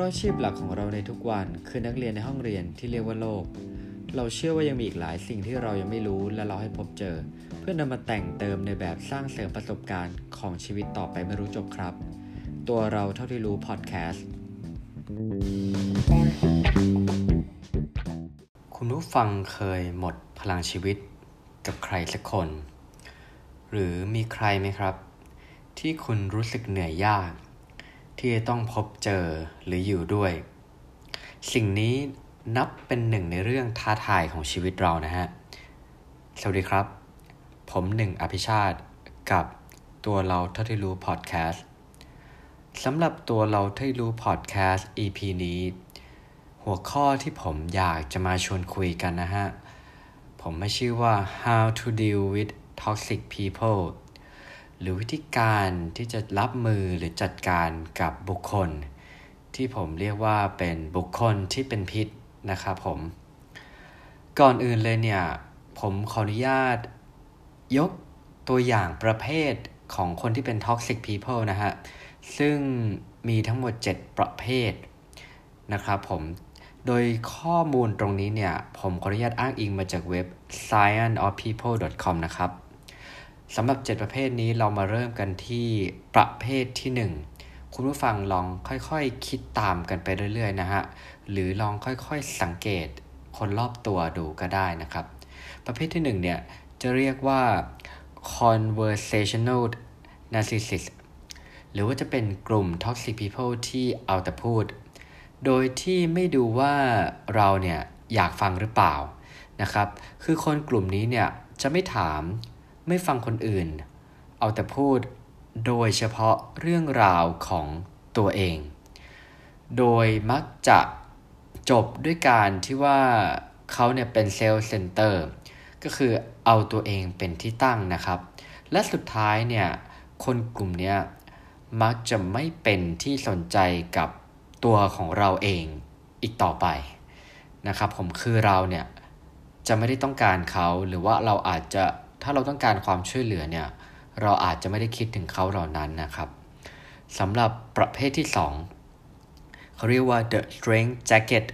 ราะอาชีพหลักของเราในทุกวันคือนักเรียนในห้องเรียนที่เรียกว่าโลก เราเชื่อว่ายังมีอีกหลายสิ่งที่เรายังไม่รู้และเราให้พบเจอ เพื่อนำมาแต่งเติมในแบบสร้างเสริมประสบการณ์ของชีวิตต่อไปไม่รู้จบครับ ตัวเราเท่าที่รู้พอดแคสต์คุณผู้ฟังเคยหมดพลังชีวิตกับใครสักคน หรือมีใครไหมครับ ที่คุณรู้สึกเหนื่อยยาก ที่จะต้องพบเจอหรืออยู่ด้วย สิ่งนี้นับเป็นหนึ่งในเรื่องท้าทายของชีวิตเรานะฮะ สวัสดีครับ ผมหนึ่งอภิชาติกับตัวเราเท่าที่รู้พอดแคสต์สำหรับตัวเราเท่าที่รู้พอดแคสต์ EP นี้ หัวข้อที่ผมอยากจะมาชวนคุยกันนะฮะ ผมไม่ชื่อว่า how to deal with toxic people หรือวิธีการที่จะรับมือหรือจัดการกับบุคคล ที่ผมเรียกว่าเป็นบุคคลที่เป็นพิษนะครับผม ก่อนอื่นเลยเนี่ย ผมขออนุญาต ยกตัวอย่างประเภทของคนที่เป็น toxic people นะฮะ ซึ่งมีทั้งหมด 7 ประเภทนะครับผมโดยข้อมูลตรงนี้เนี่ย ผมขออนุญาตอ้างอิงมาจากเว็บ scienceofpeople.com นะครับ สำหรับ 7 ประเภทนี้เรามาเริ่มกันที่ประเภทที่ 1 คุณผู้ฟังลองค่อยๆคคิดตามกันไปเรื่อยๆนะฮะ หรือลองค่อยๆสังเกตคนรอบตัวดูก็ได้นะครับ ประเภทที่1เนี่ยจะเรียกว่า conversational narcissist หรือว่าจะเป็นกลุ่ม toxic people ที่เอาแต่พูด โดยที่ไม่ดูว่าเราเนี่ยอยากฟังหรือเปล่านะครับ คือคนกลุ่มนี้เนี่ยจะไม่ถาม ไม่ฟังคนอื่น เอาแต่พูดโดยเฉพาะเรื่องราวของตัวเอง โดยมักจะจบด้วยการที่ว่าเขาเนี่ยเป็นเซลล์เซนเตอร์ก็คือเอาตัวเองเป็นที่ตั้งนะครับ และสุดท้ายเนี่ยคนกลุ่มนี้มักจะไม่เป็นที่สนใจกับตัวของเราเองอีกต่อไปนะครับ ผมคือเราเนี่ยจะไม่ได้ต้องการเขาหรือว่าเราอาจจะ ถ้าเราต้องการความช่วยเหลือเนี่ยเราอาจจะไม่ได้คิดถึงเขาเหล่านั้นนะครับสำหรับประเภทที่ 2เขาเรียกว่า the strength jacket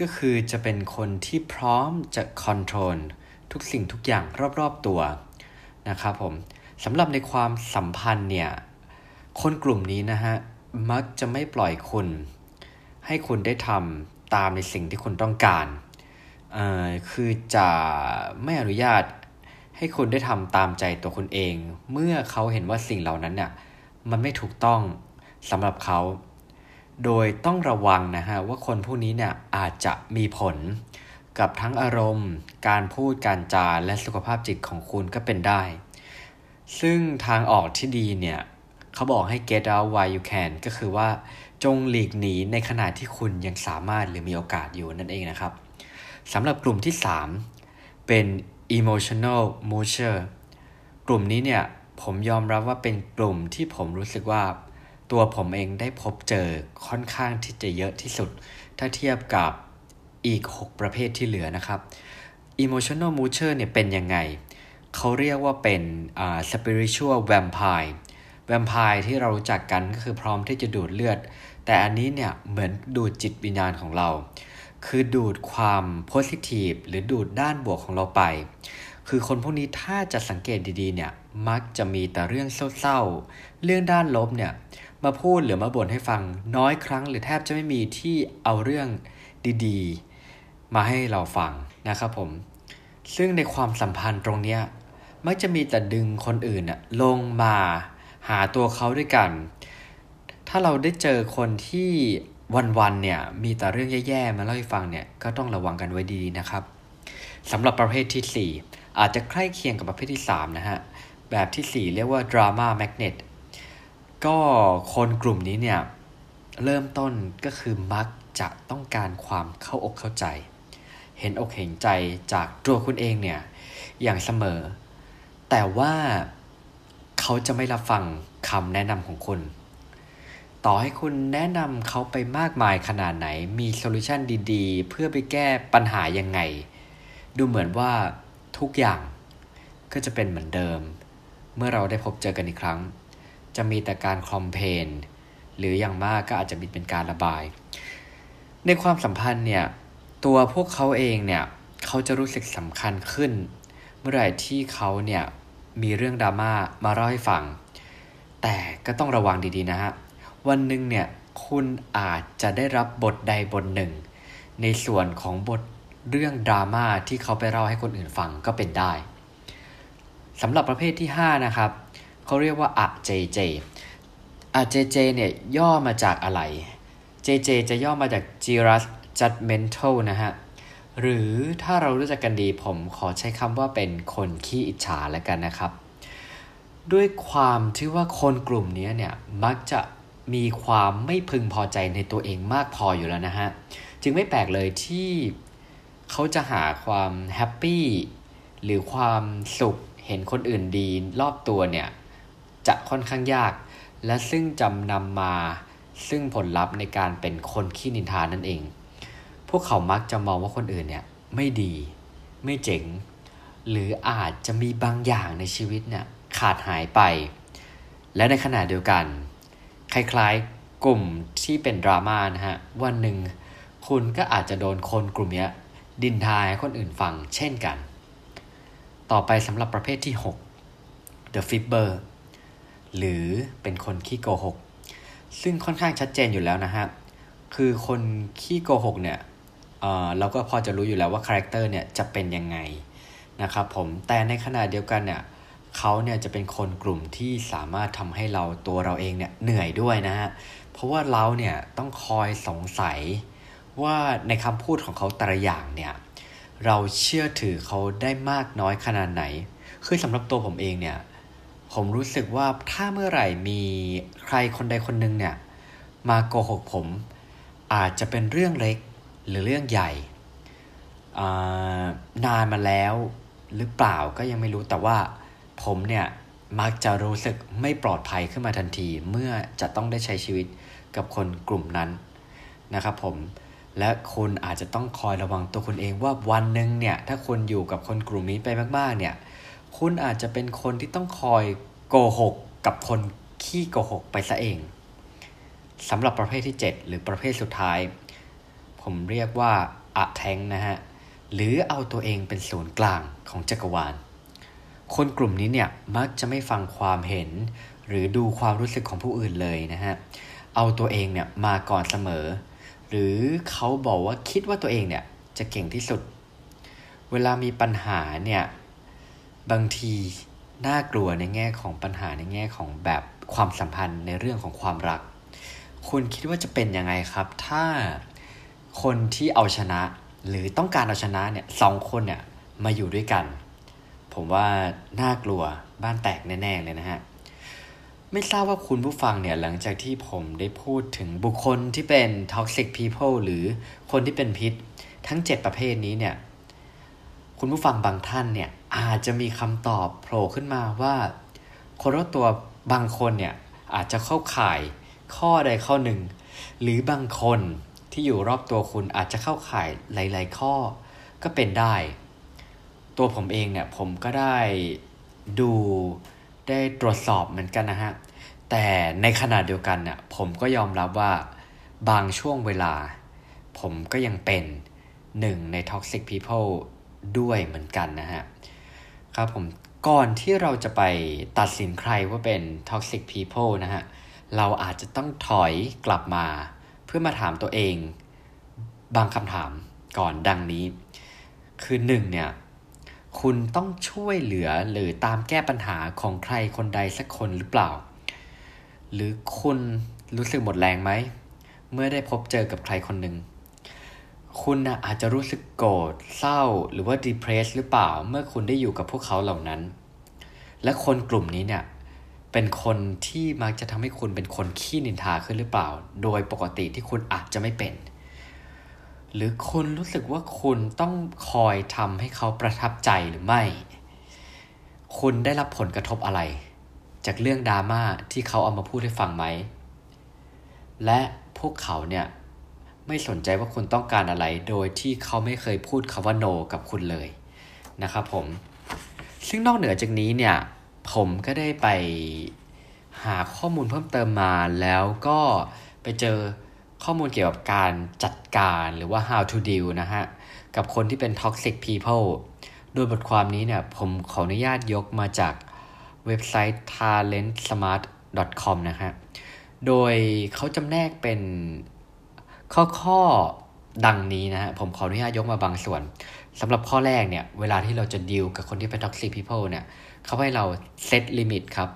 ก็คือจะเป็นคนที่พร้อมจะคอนโทรลทุกสิ่งทุกอย่างรอบๆตัวนะครับผมสำหรับในความสัมพันธ์เนี่ย คนกลุ่มนี้นะฮะ มักจะไม่ปล่อยคุณ ให้คุณได้ทำตามในสิ่งที่คุณต้องการ คือจะไม่อนุญาต ให้คุณได้ทำตามใจตัวคุณเอง เมื่อเขาเห็นว่าสิ่งเหล่านั้นเนี่ยมันไม่ถูกต้องสำหรับเขา โดยต้องระวังนะฮะว่าคนผู้นี้เนี่ยอาจจะมีผลกับทั้งอารมณ์ การพูดการจาและสุขภาพจิตของคุณก็เป็นได้ ซึ่งทางออกที่ดีเนี่ยเขาบอกให้ get out while you can ก็คือว่าจงหลีกหนีในขณะที่คุณยังสามารถหรือมีโอกาสอยู่นั่นเองนะครับสำหรับกลุ่มที่ 3 เป็น emotional mutual กลุ่มนี้เนี่ยผมยอมรับว่าเป็นกลุ่มที่ผมรู้สึกว่า ตัวผมเองได้พบเจอค่อนข้างที่จะเยอะที่สุด ถ้าเทียบกับอีก 6 ประเภทที่เหลือนะครับ emotional mutual เนี่ยเป็นยังไง เขาเรียกว่าเป็น spiritual vampire vampire ที่เรารู้จักกันก็คือพร้อมที่จะดูดเลือด แต่อันนี้เนี่ยเหมือนดูดจิตวิญญาณของเรา คือดูดความโพสิทีฟหรือดูดด้านบวกของเราไป คือคนพวกนี้ถ้าจะสังเกตดีๆเนี่ยมักจะมีแต่เรื่องเศร้าๆ เรื่องด้านลบเนี่ยมาพูดหรือมาบ่นให้ฟังน้อยครั้ง หรือแทบจะไม่มีที่เอาเรื่องดีๆ มาให้เราฟังนะครับผม ซึ่งในความสัมพันธ์ตรงนี้มักจะมีแต่ดึงคนอื่นอะลงมาหาตัวเขาด้วยกัน ถ้าเราได้เจอคนที่ วันๆเนี่ยมีแต่เรื่องแย่ๆมาเล่าให้ฟังเนี่ยก็ต้องระวังกันไว้ดีนะครับสำหรับประเภทที่ 4 อาจจะใกล้เคียงกับประเภทที่ 3 นะฮะ แบบที่ 4 เรียกว่าดราม่าแมกเนตก็คนกลุ่มนี้เนี่ย เริ่มต้นก็คือมักจะต้องการความเข้าอกเข้าใจ เห็นอกเห็นใจจากตัวคุณเองเนี่ย อย่างเสมอ แต่ว่าเขาจะไม่รับฟังคำแนะนำของคุณ ต่อให้คุณแนะนำเขาไปมากมายขนาดไหน มีโซลูชันดีๆ เพื่อไปแก้ปัญหายังไง ดูเหมือนว่าทุกอย่างก็จะเป็นเหมือนเดิม เมื่อเราได้พบเจอกันอีกครั้ง จะมีแต่การคอมเพนหรืออย่างมากก็อาจจะมีเป็นการระบาย ในความสัมพันธ์เนี่ย ตัวพวกเขาเองเนี่ยเขาจะรู้สึกสำคัญขึ้น เมื่อไหร่ที่เขาเนี่ยมีเรื่องดราม่ามาเล่าให้ฟัง แต่ก็ต้องระวังดีๆนะฮะ วันหนึ่งเนี่ยคุณอาจจะได้รับบทใดบทหนึ่ง ในส่วนของบทเรื่องดราม่าที่เขาไปเล่าให้คนอื่นฟังก็เป็นได้สำหรับประเภทที่ 5 นะครับเขาเรียกว่าอะเจเจอะเจเจเนี่ยย่อมาจากอะไร JJ จะย่อมาจาก Jirus Judgmental นะฮะ หรือถ้าเรารู้จักกันดีผมขอใช้คำว่าเป็นคนขี้อิจฉาแล้วกันนะครับ ด้วยความที่ว่าคนกลุ่มนี้เนี่ยมักจะ มีความไม่พึงพอใจในตัวเองมากพออยู่แล้วนะฮะ จึงไม่แปลกเลยที่เขาจะหาความแฮปปี้หรือความสุขเห็นคนอื่นดีรอบตัวเนี่ย จะค่อนข้างยาก และซึ่งจำนำมาซึ่งผลลัพธ์ในการเป็นคนขี้นินทานั่นเอง พวกเขามักจะมองว่าคนอื่นเนี่ยไม่ดี ไม่เจ๋ง หรืออาจจะมีบางอย่างในชีวิตเนี่ยขาดหายไป และในขณะเดียวกัน คล้ายๆกลุ่มที่เป็นดราม่านะฮะ วันหนึ่งคุณก็อาจจะโดนคนกลุ่มนี้นินทาให้คนอื่นฟังเช่นกัน ต่อไปสำหรับประเภทที่ 6 The Fibber หรือเป็นคนขี้โกหก ซึ่งค่อนข้างชัดเจนอยู่แล้วนะฮะ คือคนขี้โกหกเนี่ยเเราก็พอจะรู้อยู่แล้วว่า character เนี่ยจะเป็นยังไงนะครับผม แต่ในขณะเดียวกันเนี่ย เขาเนี่ยจะเป็นคนกลุ่มที่สามารถทำให้เราตัวเราเองเนี่ยเหนื่อยด้วยนะฮะ เพราะว่าเราเนี่ยต้องคอยสงสัยว่าในคำพูดของเขาแต่ละอย่างเนี่ยเราเชื่อถือเขาได้มากน้อยขนาดไหน คือสำหรับตัวผมเองเนี่ยผมรู้สึกว่าถ้าเมื่อไหร่มีใครคนใดคนหนึ่งเนี่ยมาโกหกผม อาจจะเป็นเรื่องเล็กหรือเรื่องใหญ่นานมาแล้วหรือเปล่าก็ยังไม่รู้แต่ว่า ผมเนี่ยมักจะรู้สึกไม่ปลอดภัยขึ้นมาทันที เมื่อจะต้องได้ใช้ชีวิตกับคนกลุ่มนั้นนะครับผมและคุณอาจจะต้องคอยระวังตัวคุณเองว่าวันหนึ่งเนี่ยถ้าคุณอยู่กับคนกลุ่มนี้ไปมากๆเนี่ยคุณอาจจะเป็นคนที่ต้องคอยโกหกกับคนขี้โกหกไปซะเองสำหรับประเภทที่ 7 หรือประเภทสุดท้าย ผมเรียกว่าอะแทงนะฮะหรือเอาตัวเองเป็นศูนย์กลางของจักรวาล คนกลุ่มนี้เนี่ยมักจะไม่ฟังความเห็น หรือดูความรู้สึกของผู้อื่นเลยนะฮะ เอาตัวเองเนี่ยมาก่อนเสมอ หรือเขาบอกว่าคิดว่าตัวเองเนี่ยจะเก่งที่สุด เวลามีปัญหาเนี่ยบางทีน่ากลัวในแง่ของปัญหาในแง่ของแบบความสัมพันธ์ในเรื่องของความรัก คุณคิดว่าจะเป็นยังไงครับ ถ้าคนที่เอาชนะ หรือต้องการเอาชนะเนี่ยสองคนเนี่ยมาอยู่ด้วยกัน ผมว่าน่ากลัวบ้านแตกแน่ๆเลยนะฮะ ไม่ทราบว่าคุณผู้ฟังเนี่ยหลังจากที่ผมได้พูดถึงบุคคลที่เป็น toxic people หรือคนที่เป็นพิษ ทั้ง 7 ประเภทนี้เนี่ย คุณผู้ฟังบางท่านเนี่ยอาจจะมีคำตอบโผล่ขึ้นมาว่า คนรอบตัวบางคนเนี่ยอาจจะเข้าข่ายข้อใดข้อหนึ่ง หรือบางคนที่อยู่รอบตัวคุณอาจจะเข้าข่ายหลาย ๆ ข้อก็เป็นได้ ตัวผมเองเนี่ยผมก็ได้ดูได้ตรวจสอบเหมือนกันนะฮะ แต่ในขณะเดียวกันเนี่ยผมก็ยอมรับว่าบางช่วงเวลา ผมก็ยังเป็นหนึ่งใน toxic people ด้วยเหมือนกันนะฮะ ครับผมก่อนที่เราจะไปตัดสินใครว่าเป็น toxic people นะฮะ เราอาจจะต้องถอยกลับมา เพื่อมาถามตัวเอง บางคำถามก่อนดังนี้ คือหนึ่งเนี่ย คุณต้องช่วยเหลือหรือตามแก้ปัญหาของใครคนใดสักคนหรือเปล่า หรือคุณรู้สึกหมดแรงไหม เมื่อได้พบเจอกับใครคนหนึ่ง คุณอาจจะรู้สึกโกรธเศร้าหรือว่า depress หรือเปล่า เมื่อคุณได้อยู่กับพวกเขาเหล่านั้น และคนกลุ่มนี้เนี่ยเป็นคนที่มักจะทำให้คุณเป็นคนขี้นินทาขึ้นหรือเปล่า โดยปกติที่คุณอาจจะไม่เป็น หรือคุณรู้สึกว่าคุณต้องคอยทำให้เขาประทับใจหรือไม่ คุณได้รับผลกระทบอะไร จากเรื่องดราม่าที่เขาเอามาพูดให้ฟังไหม และพวกเขาเนี่ยไม่สนใจว่าคุณต้องการอะไร โดยที่เขาไม่เคยพูดคาว่า no กับคุณเลยนะครับผม ซึ่งนอกเหนือจากนี้เนี่ย ผมก็ได้ไปหาข้อมูลเพิ่มเติมมาแล้วก็ไปเจอ ข้อมูลเกี่ยวกับการจัดการหรือว่า how to deal นะฮะ กับคนที่เป็น toxic people โดยบทความนี้เนี่ยผมขออนุญาตยกมาจากเว็บไซต์ talentsmart.com นะฮะ โดยเขาจำแนกเป็นข้อข้อดังนี้นะฮะ ผมขออนุญาตยกมาบางส่วนสำหรับข้อแรกเนี่ย เวลาที่เราจะดีลกับคนที่เป็น toxic people เนี่ยเขาให้เรา set limit ครับ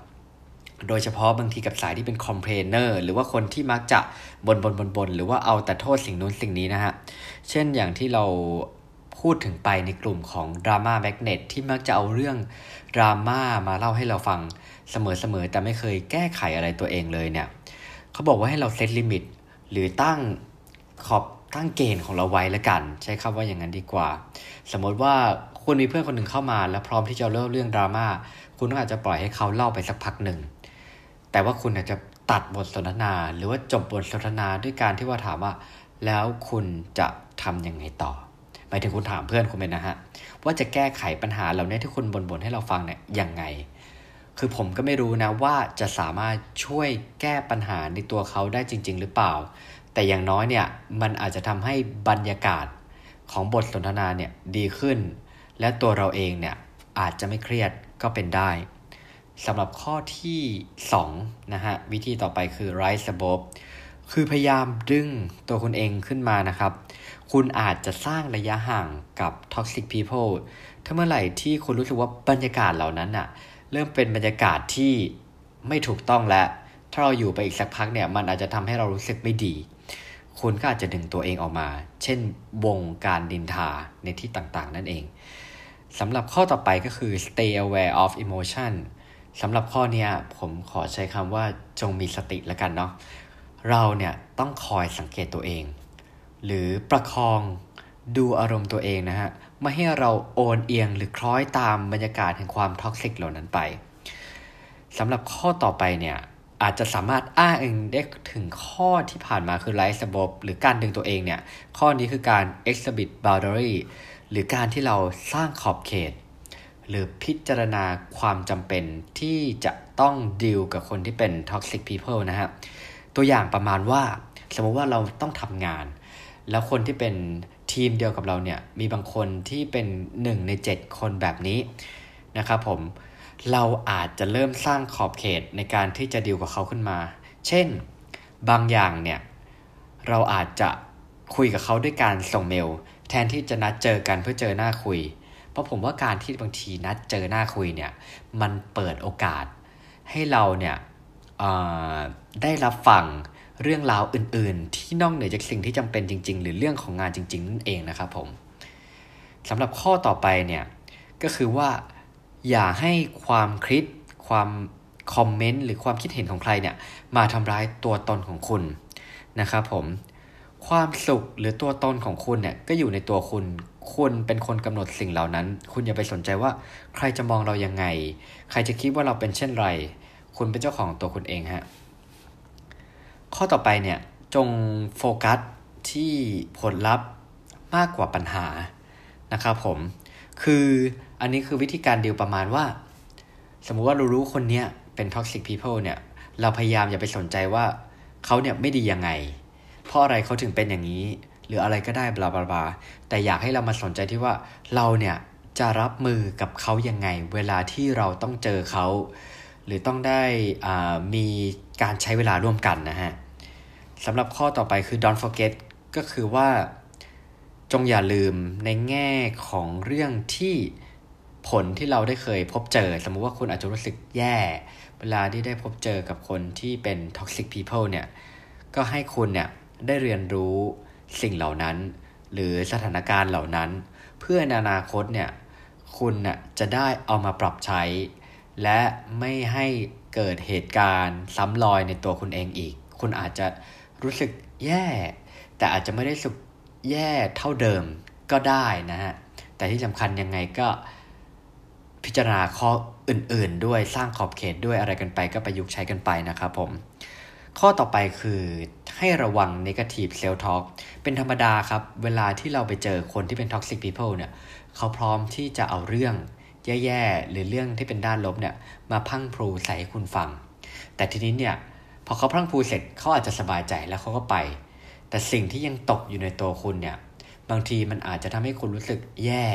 โดยเฉพาะบางทีกับสายที่เป็น complainer หรือว่าคนที่มักจะบ่นบ่นบ่นบ่นหรือว่าเอาแต่โทษสิ่งนู้นสิ่งนี้นะฮะ เช่นอย่างที่เราพูดถึงไปในกลุ่มของ drama magnet ที่มักจะเอาเรื่องดราม่ามาเล่าให้เราฟังเสมอๆ แต่ไม่เคยแก้ไขอะไรตัวเองเลยเนี่ยเขาบอกว่าให้เรา set limit หรือตั้งขอบตั้งเกณฑ์ของเราไว้แล้วกัน ใช้คำว่าอย่างนั้นดีกว่า สมมติว่าคุณมีเพื่อนคนหนึ่งเข้ามา แล้วพร้อมที่จะเล่าเรื่องดราม่าคุณก็อาจจะปล่อยให้เขาเล่าไปสักพักหนึ่ง แต่ว่าคุณอาจจะตัดบทสนทนา หรือว่าจบบทสนทนาด้วยการที่ว่าถามว่า แล้วคุณจะทำยังไงต่อหมายถึงคุณถามเพื่อนคุณเป็นนะฮะว่าจะแก้ไขปัญหาเหล่านี้ที่คุณบ่นๆให้เราฟังเนี่ยยังไง คือผมก็ไม่รู้นะว่าจะสามารถช่วยแก้ปัญหาในตัวเขาได้จริง ๆ หรือเปล่า แต่อย่างน้อยเนี่ยมันอาจจะทำให้บรรยากาศของบทสนทนาเนี่ยดีขึ้น และตัวเราเองเนี่ยอาจจะไม่เครียดก็เป็นได้ สำหรับข้อที่2นะฮะวิธีต่อไปคือ rise above คือพยายามดึงตัวคุณเองขึ้นมานะครับ คุณอาจจะสร้างระยะห่างกับ toxic people ถ้าเมื่อไหร่ที่คุณรู้สึกว่าบรรยากาศเหล่านั้นอะเริ่มเป็นบรรยากาศที่ไม่ถูกต้องแล้วถ้าเราอยู่ไปอีกสักพักเนี่ยมันอาจจะทำให้เรารู้สึกไม่ดี คุณก็อาจจะดึงตัวเองออกมา เช่นวงการดินทาในที่ต่างๆ นั่นเองสำหรับข้อต่อไปก็คือ stay aware of emotion สำหรับข้อนี้ผมขอใช้คำว่าจงมีสติแล้วกันเนาะเราเนี่ยต้องคอยสังเกตตัวเอง หรือประคองดูอารมณ์ตัวเองนะฮะไม่ให้เราโอนเอียงหรือคล้อยตามบรรยากาศแห่งความ toxic เหล่านั้นไปสำหรับข้อต่อไปเนี่ยอาจจะสามารถอ้างอิงได้ถึงข้อที่ผ่านมาคือไลฟ์สบบหรือการดึงตัวเองเนี่ยข้อนี้คือการ exhibit boundary หรือการที่เราสร้างขอบเขต หรือพิจารณาความจำเป็นที่จะต้องดีลกับคนที่เป็น toxic people นะฮะ ตัวอย่างประมาณว่า สมมติว่าเราต้องทำงาน แล้วคนที่เป็นทีมเดียวกับเราเนี่ย มีบางคนที่เป็นหนึ่งใน 7 คนแบบนี้นะครับผม เราอาจจะเริ่มสร้างขอบเขตในการที่จะดีลกับเขาขึ้นมา เช่น บางอย่างเนี่ย เราอาจจะคุยกับเขาด้วยการส่งเมล แทนที่จะนัดเจอกันเพื่อเจอหน้าคุย เพราะผมว่าการที่บางทีนัดเจอหน้าคุยเนี่ย มันเปิดโอกาสให้เราเนี่ยได้รับฟังเรื่องราวอื่น ๆ ที่นอกเหนือจากสิ่งที่จำเป็นจริง ๆ หรือเรื่องของงานจริง ๆ นั่นเองนะครับผมสำหรับข้อต่อไปเนี่ยก็คือว่าอย่าให้ความคิดความคอมเมนต์หรือความคิดเห็นของใครเนี่ยมาทำร้ายตัวตนของคุณนะครับผม ความสุขหรือตัวตนของคุณเนี่ยก็อยู่ในตัวคุณ คุณเป็นคนกำหนดสิ่งเหล่านั้น คุณอย่าไปสนใจว่า ใครจะมองเรายังไง ใครจะคิดว่าเราเป็นเช่นไร คุณเป็นเจ้าของตัวคุณเองฮะ ข้อต่อไปเนี่ย จงโฟกัสที่ผลลัพธ์มากกว่าปัญหานะครับผม คืออันนี้คือวิธีการเดีลประมาณว่า สมมุติว่าเรารู้คนเนี้ยเป็น toxic people เนี่ย เราพยายามอย่าไปสนใจว่าเขาเนี่ยไม่ดียังไง เพราะอะไรเขาถึงเป็นอย่างนี้ หรืออะไรก็ได้บลาบลาบลาแต่อยากให้เรามาสนใจที่ว่าเราเนี่ยจะรับมือกับเขายังไง เวลาที่เราต้องเจอเขา หรือต้องได้มีการใช้เวลาร่วมกันนะฮะสำหรับข้อต่อไปคือ don't forget ก็คือว่าจงอย่าลืมในแง่ของเรื่องที่ผลที่เราได้เคยพบเจอ สมมุติว่าคุณอาจจะรู้สึกแย่ เวลาที่ได้พบเจอกับคนที่เป็น toxic people เนี่ย ก็ให้คุณเนี่ยได้เรียนรู้ สิ่งเหล่านั้น หรือสถานการณ์เหล่านั้น เพื่อในอนาคตเนี่ยคุณน่ะจะได้เอามาปรับใช้ และไม่ให้เกิดเหตุการณ์ซ้ำรอยในตัวคุณเองอีก คุณอาจจะรู้สึกแย่ แต่อาจจะไม่ได้สุขแย่เท่าเดิมก็ได้นะฮะ แต่ที่สำคัญยังไงก็พิจารณาข้ออื่นๆ ด้วยสร้างขอบเขตด้วยอะไรกันไปก็ประยุกต์ใช้กันไปนะครับผม ข้อต่อไปคือ ให้ระวัง negative self talk เป็นธรรมดาครับ เวลาที่เราไปเจอคนที่เป็น toxic people เนี่ยเขาพร้อมที่จะเอาเรื่องแย่ๆ หรือเรื่องที่เป็นด้านลบเนี่ยมาพังพลูใส่ให้คุณฟัง แต่ทีนี้เนี่ยพอเขาพังพูเสร็จเขาอาจจะสบายใจแล้วเขาก็ไป แต่สิ่งที่ยังตกอยู่ในตัวคุณเนี่ยบางทีมันอาจจะทำให้คุณรู้สึกแย่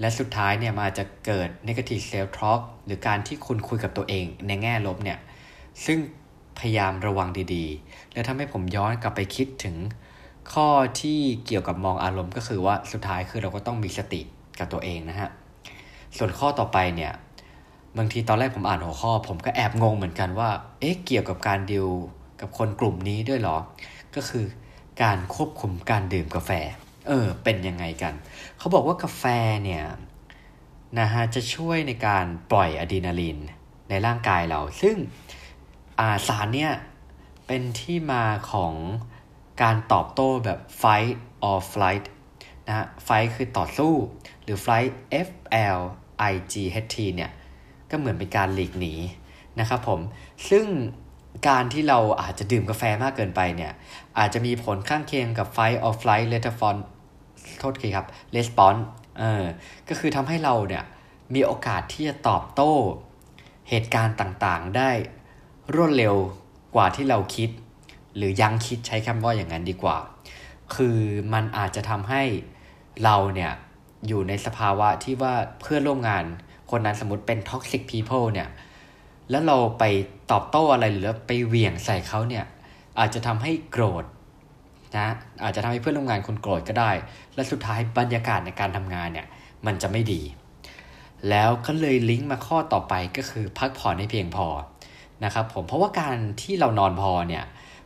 และสุดท้ายเนี่ยมาจะเกิด negative self talk หรือการที่คุณคุยกับตัวเองในแง่ลบเนี่ยซึ่ง พยายามระวังดีๆ และทำให้ผมย้อนกลับไปคิดถึงข้อที่เกี่ยวกับมองอารมณ์ก็คือว่าสุดท้ายคือเราก็ต้องมีสติกับตัวเองนะฮะ ส่วนข้อต่อไปเนี่ย บางทีตอนแรกผมอ่านหัวข้อ ผมก็แอบงงเหมือนกันว่า เอ๊ะ เกี่ยวกับการดิวกับคนกลุ่มนี้ด้วยหรอ ก็คือการควบคุมการดื่มกาแฟ เออ เป็นยังไงกัน เขาบอกว่ากาแฟเนี่ยนะฮะจะช่วยในการปล่อยอะดรีนาลีนในร่างกายเรา ซึ่ง อาสารเนี่ยเป็นที่มาของการตอบโต้แบบ fight or flight นะฮะ fight คือต่อสู้ หรือ flight F L I G H T เนี่ย ก็เหมือนเป็นการหลีกหนีนะครับผม ซึ่งการที่เราอาจจะดื่มกาแฟมากเกินไปเนี่ย อาจจะมีผลข้างเคียงกับ fight or flight response โทษทีครับ response เออ ก็คือทำให้เราเนี่ย มีโอกาสที่จะตอบโต้ เหตุการณ์ต่างๆ ได้ รวดเร็วกว่าที่เราคิด หรือยังคิดใช้คำว่าอย่างนั้นดีกว่า คือมันอาจจะทำให้เราเนี่ยอยู่ในสภาวะที่ว่าเพื่อนร่วมงานคนนั้นสมมติเป็น toxic people เนี่ยแล้วเราไปตอบโต้อะไรหรือไปเหวี่ยงใส่เขาเนี่ยอาจจะทำให้โกรธนะอาจจะทำให้เพื่อนร่วมงานคุณโกรธก็ได้ และสุดท้ายบรรยากาศในการทำงานเนี่ยมันจะไม่ดี แล้วก็เลยลิงก์มาข้อต่อไปก็คือพักผ่อนให้เพียงพอ นะครับผมเพราะว่าการที่เรานอนพอเนี่ย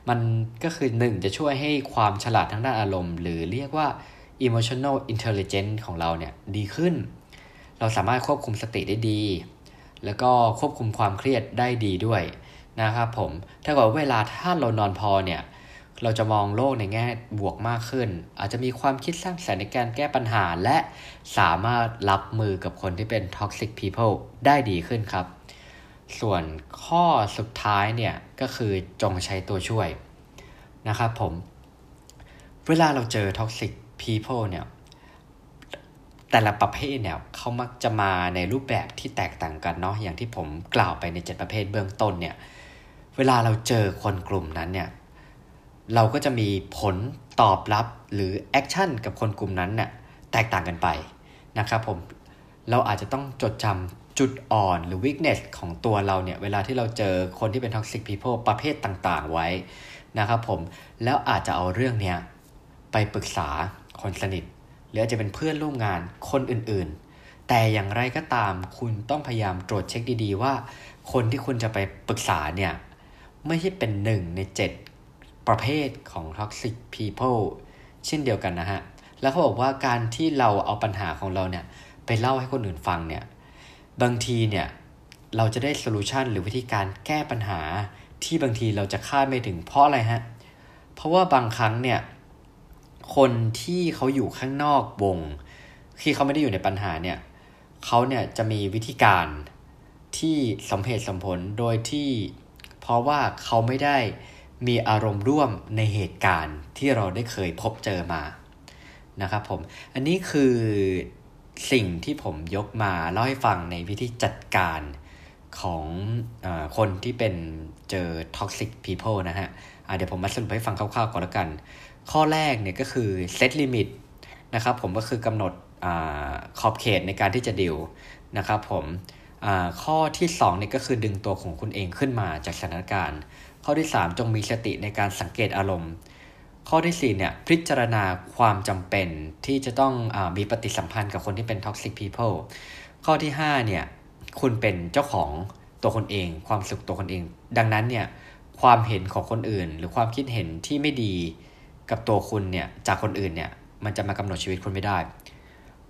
มันก็คือหนึ่งจะช่วยให้ความฉลาดทางด้านอารมณ์ หรือเรียกว่า emotional intelligence ของเราเนี่ยดีขึ้น เราสามารถควบคุมสติได้ดี แล้วก็ควบคุมความเครียดได้ดีด้วยนะครับผมถ้าเกิดเวลาถ้าเรานอนพอเนี่ยเราจะมองโลกในแง่บวกมากขึ้น อาจจะมีความคิดสร้างสรรค์ในการแก้ปัญหา และสามารถรับมือกับคนที่เป็น toxic people ได้ดีขึ้นครับ ส่วนข้อสุดท้ายเนี่ยก็คือจงใช้ตัวช่วยนะครับผม เวลาเราเจอ toxic people เนี่ย แต่ละประเภทเนี่ยเขามักจะมาในรูปแบบที่แตกต่างกันเนาะอย่างที่ผมกล่าวไปในเจ็ดประเภทเบื้องต้นเนี่ย เวลาเราเจอคนกลุ่มนั้นเนี่ย เราก็จะมีผลตอบรับหรือแอคชั่นกับคนกลุ่มนั้นเนี่ยแตกต่างกันไปนะครับผม เราอาจจะต้องจดจำ จุดอ่อนหรือ weakness ของตัวเราเนี่ย เวลาที่เราเจอคนที่เป็น toxic people ประเภทต่างๆ ไว้นะครับผม แล้วอาจจะเอาเรื่องเนี้ยไปปรึกษาคนสนิท หรืออาจจะเป็นเพื่อนร่วมงานคนอื่นๆ แต่อย่างไรก็ตามคุณต้องพยายามตรวจเช็คดีๆ ว่า คนที่คุณจะไปปรึกษาเนี่ย ไม่ใช่เป็นหนึ่งในเจ็ดประเภทของ toxic people เช่นเดียวกันนะฮะ แล้วเขาบอกว่าการที่เราเอาปัญหาของเราเนี่ยไปเล่าให้คนอื่นฟังเนี่ย บางทีเนี่ยเราจะได้โซลูชันหรือวิธีการแก้ปัญหาที่บางทีเราจะคาดไม่ถึงเพราะอะไรฮะ เพราะว่าบางครั้งเนี่ยคนที่เขาอยู่ข้างนอกวงที่เขาไม่ได้อยู่ในปัญหาเนี่ยเขาเนี่ยจะมีวิธีการที่สมเหตุสมผลโดยที่เพราะว่าเขาไม่ได้มีอารมณ์ร่วมในเหตุการณ์ที่เราได้เคยพบเจอมานะครับผม อันนี้คือ สิ่งที่ผมยกมาเล่าให้ฟังในวิธีจัดการของอคนที่เป็นเจอ toxic people นะฮะะเดี๋ยวผมมาสรุปให้ฟังคร่าวๆก่อนล้วกัน ข้อแรกเนี่ยก็คือเซตลิมิตนะครับผมก็คือกำหนดอขอบเขตในการที่จะดิวนะครับผมข้อที่2เนี่ยก็คือดึงตัวของคุณเองขึ้นมาจากสถานการณ์ ข้อที่ 3 จงมีสติในการสังเกตอารมณ์ ข้อที่4เนี่ยพิจารณาความจำเป็นที่จะต้องอมีปฏิสัมพันธ์กับคนที่เป็น toxic people ข้อที่5เนี่ยคุณเป็นเจ้าของตัวคนเอง ความสุขตัวคนเอง ดังนั้นเนี่ยความเห็นของคนอื่น หรือความคิดเห็นที่ไม่ดีกับตัวคุณเนี่ยจากคนอื่นเนี่ยมันจะมากำหนดชีวิตคุณไม่ได้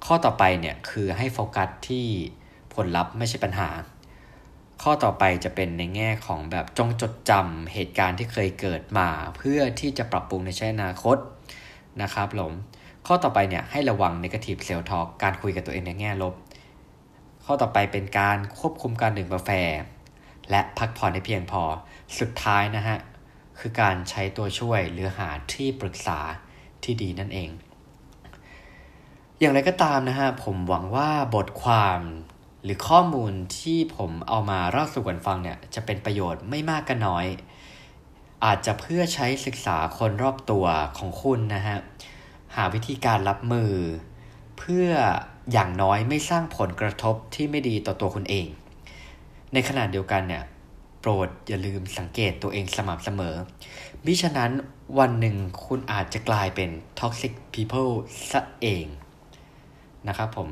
ข้อต่อไปเนี่ยคือให้โฟกัสที่ผลลัพธ์ไม่ใช่ปัญหา ข้อต่อไปจะเป็นในแง่ของแบบจงจดจำเหตุการณ์ที่เคยเกิดมา เพื่อที่จะปรับปรุงในช่อนาคตนะครับผมข้อต่อไปเนี่ยให้ระวัง negative self talk การคุยกับตัวเองในแง่ลบ ข้อต่อไปเป็นการควบคุมการดื่มกาแฟ และพักผ่อนให้เพียงพอสุดท้ายนะฮะคือการใช้ตัวช่วยหรือหาที่ปรึกษาที่ดีนั่นเอง อย่างไรก็ตามนะฮะผมหวังว่าบทความ หรือข้อมูลที่ผมเอามาเล่าสู่กันฟังเนี่ยจะเป็นประโยชน์ไม่มากก็น้อย อาจจะเพื่อใช้ศึกษาคนรอบตัวของคุณนะฮะหาวิธีการรับมือ เพื่ออย่างน้อยไม่สร้างผลกระทบที่ไม่ดีต่อตัวคุณเอง ในขณะเดียวกันเนี่ยโปรดอย่าลืมสังเกตตัวเองสม่ำเสมอ มิฉะนั้นวันหนึ่งคุณอาจจะกลายเป็น toxic people ซะเองนะครับผม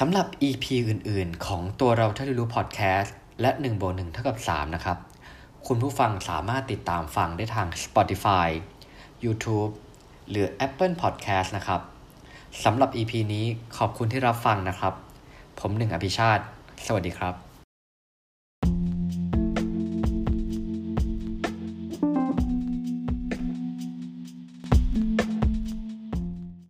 สำหรับ EP อื่นๆ ของตัวเราเท่ารู้พอดแคสต์และ1บวก1เท่ากับ 3 นะครับ คุณผู้ฟังสามารถติดตามฟังได้ทาง Spotify YouTube หรือ Apple Podcast นะครับสำหรับ EP นี้ขอบคุณที่รับฟังนะครับ ผมหนึ่งอภิชาติ สวัสดีครับ